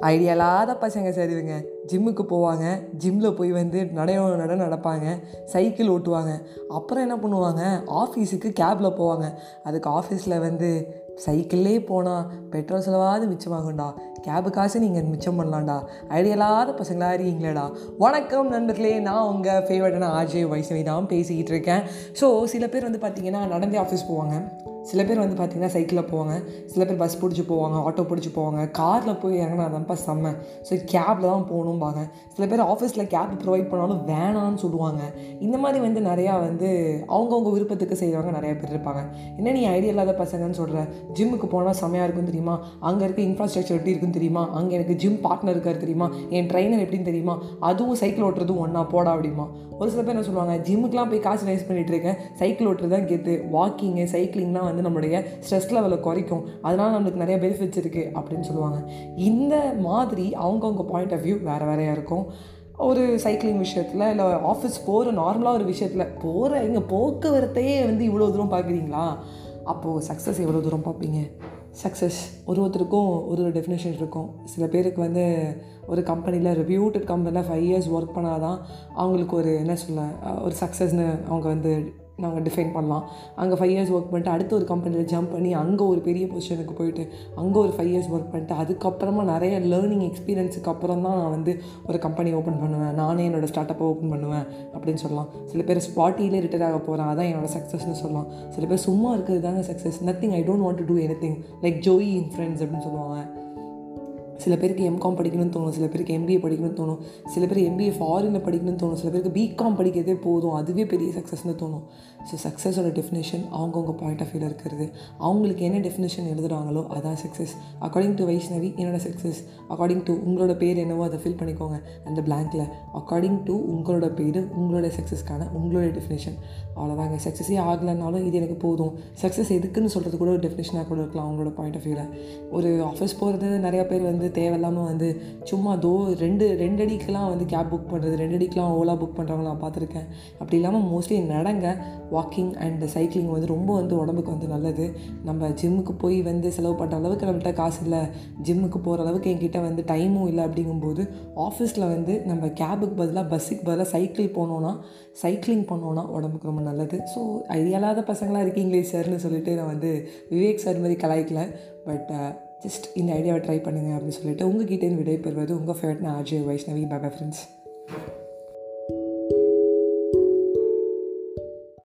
Idea இல்லாத பசங்க சரிவுங்க ஜிம்முக்கு போவாங்க. ஜிம்மில் போய் வந்து நடைய நட நடப்பாங்க. சைக்கிள் ஓட்டுவாங்க. அப்புறம் என்ன பண்ணுவாங்க? ஆஃபீஸுக்கு கேபில் போவாங்க. அதுக்கு ஆஃபீஸில் வந்து சைக்கிள்லே போனால் பெட்ரோல் செலவாவது மிச்சமாகும்டா கேபு காசு நீங்கள் மிச்சம் பண்ணலாம்டா. ஐடியா இல்லாத பசங்களாக இருக்கீங்களேடா. வணக்கம் நண்பர்களே நான் உங்கள் ஃபேவரட்டான ஆர்ஜே வைஷ்ணவி தான் பேசிக்கிட்டு இருக்கேன். ஸோ சில பேர் வந்து பார்த்திங்கன்னா நடந்தே ஆஃபீஸ் போவாங்க. சில பேர் வந்து பார்த்திங்கன்னா சைக்கிளில் போவாங்க. சில பேர் பஸ் பிடிச்சி போவாங்க ஆட்டோ பிடிச்சி போவாங்க. காரில் போய் இறங்கினா தான்ப்பா செம்ம ஸோ கேபில் தான் போகணும்பாங்க. சில பேர் ஆஃபீஸில் கேப் ப்ரொவைட் பண்ணாலும் வேணான்னு சொல்லுவாங்க. இந்த மாதிரி வந்து நிறையா வந்து அவங்கவுங்க விருப்பத்துக்கு செய்கிறவங்க நிறையா பேர் இருப்பாங்க. என்ன நீ ஐடியா இல்லாத பசங்கன்னு சொல்கிற ஜிம்முக்கு போனால் செம்மையாக இருக்கும் தெரியுமா? அங்கே இருக்க இன்ஃப்ராஸ்ட்ரக்சர் எப்படி இருக்குன்னு தெரியுமா? அங்கே எனக்கு ஜிம் பார்ட்னர் இருக்கார் தெரியுமா? என் ட்ரைனர் எப்படின்னு தெரியுமா? அதுவும் சைக்கிள் ஓட்டுறதும் ஒன்றா போடா அப்படிமா. ஒரு சில பேர் என்ன சொல்லுவாங்க? ஜிம்முக்குலாம் போய் காசு வேஸ்ட் பண்ணிகிட்டு இருக்கேன். சைக்கிள் ஓட்டுறது தான் கேத்து வாக்கிங்கு சைக்கிளிங்லாம் வந்து நம்மளுடைய ஸ்ட்ரெஸ் லெவலை குறைக்கும். அதனால் நம்மளுக்கு நிறைய பெனிஃபிட்ஸ் இருக்குது அப்படின்னு சொல்லுவாங்க. இந்த மாதிரி அவங்கவுங்க பாயிண்ட் ஆஃப் வியூ வேறு வேறையாக இருக்கும். ஒரு சைக்கிளிங் விஷயத்தில் இல்லை ஆஃபீஸ் போகிற நார்மலாக ஒரு விஷயத்தில் போகிற இங்கே போக்குவரத்தையே வந்து இவ்வளோ தூரம் பார்க்குறீங்களா? அப்போது சக்ஸஸ் எவ்வளோ தூரம் பார்ப்பீங்க? சக்ஸஸ் ஒரு ஒருத்தருக்கும் ஒரு ஒரு டெஃபினேஷன் இருக்கும். சில பேருக்கு வந்து ஒரு கம்பெனியில் ரிவ்யூட்டட் கம்பெனியில் ஃபைவ் இயர்ஸ் ஒர்க் பண்ணால் தான் அவங்களுக்கு ஒரு என்ன சொல்ல ஒரு சக்ஸஸ்னு அவங்க வந்து நாங்கள் டிஃபைன் பண்ணலாம். அங்கே ஃபைவ் இயர்ஸ் ஒர்க் பண்ணிட்டு அடுத்த ஒரு கம்பெனியில் ஜம்ப் பண்ணி அங்கே ஒரு பெரிய பொசிஷனுக்கு போயிட்டு அங்கே ஒரு ஃபைவ் இயர்ஸ் ஒர்க் பண்ணிட்டு அதுக்கப்புறமா நிறைய லேர்னிங் எக்ஸ்பீரியன்ஸுக்கு அப்புறம் தான் நான் வந்து ஒரு கம்பெனி ஓப்பன் பண்ணுவேன். நானே என்னோடய ஸ்டார்ட் அப்பை ஓப்பன் பண்ணுவேன் அப்படின்னு சொல்லலாம். சில பேர் ஸ்பாட்டிலே ரிட்டையர் ஆக போகிறேன் அதான் என்னோடய சக்ஸஸ்னு சொல்லலாம். சில பேர் சும்மா இருக்கிறது தாங்க success nothing I don't want to do anything like Joey in Friends அப்படின்னு சொல்லுவாங்க. சில பேருக்கு எம்காம் படிக்கணும்னு தோணும் சில பேருக்கு எம்பிஏ படிக்கணும்னு தோணும் சில பேர் எம்பிஏ ஃபாரினில் படிக்கணும்னு தோணும் சில பேருக்கு பிகாம் படிக்கிறதே போதும் அதுவே பெரிய சக்ஸஸ்னு தோணும். ஸோ சக்ஸஸோட டெஃபினேஷன் அவங்கவுங்க பாயிண்ட் ஆஃப் வியூவில் இருக்கிறது. அவங்களுக்கு என்ன டெஃபினேஷன் எழுதுகிறாங்களோ அதான் சக்ஸஸ் அக்கார்டிங் டு வைஷ்ணவி என்னோட சக்ஸஸ் அக்கார்டிங் டு உங்களோட பேர் என்னவோ அதை ஃபில் பண்ணிக்கோங்க. அந்த பிளாங்கில் அக்கார்டிங் டு உங்களோட பேர் உங்களோட சக்ஸஸ்க்கான உங்களோட டெஃபினேஷன் அவ்வளோதாங்க சக்ஸஸே ஆகலைனாலும் இது எனக்கு போதும். சக்ஸஸ் எதுக்குன்னு சொல்கிறது கூட ஒரு டெஃபினேஷனாக கூட இருக்கலாம் அவங்களோட பாயிண்ட் ஆஃப் வியூவில் ஒரு ஆஃபீஸ் போகிறது நிறையா பேர் வந்து தேவையில்லாமல் வந்து சும்மா தோ ரெண்டு ரெண்டு அடிக்கெலாம் வந்து கேப் புக் பண்ணுறது ரெண்டு அடிக்கெலாம் ஓலா புக் பண்ணுறவங்க நான் பார்த்துருக்கேன். அப்படி இல்லாமல் மோஸ்ட்லி நடங்க வாக்கிங் அண்ட் சைக்கிளிங் வந்து ரொம்ப வந்து உடம்புக்கு வந்து நல்லது. நம்ம ஜிம்முக்கு போய் வந்து செலவு பண்ணுற அளவுக்கு நம்மகிட்ட காசு இல்லை ஜிம்முக்கு போகிற அளவுக்கு என்கிட்ட வந்து டைமும் இல்லை அப்படிங்கும்போது ஆஃபீஸில் வந்து நம்ம கேபுக்கு பதிலாக பஸ்ஸுக்கு பதிலாக சைக்கிள் போனோன்னா சைக்கிளிங் பண்ணோன்னா உடம்புக்கு ரொம்ப நல்லது. ஸோ இல்லாத பசங்களாக இருக்கீங்களே சார்னு சொல்லிட்டு நான் வந்து விவேக் சார் மாதிரி கலாய்க்கல. பட் ஜஸ்ட் இந்த ஐடியாவை ட்ரை பண்ணுங்கள் அப்படின்னு சொல்லிட்டு உங்கள் கிட்டேருந்து பெறுவது உங்கள் ஃபேவரட் நான் அஜய் வைஷ்ணவி பாபா ஃப்ரெண்ட்ஸ்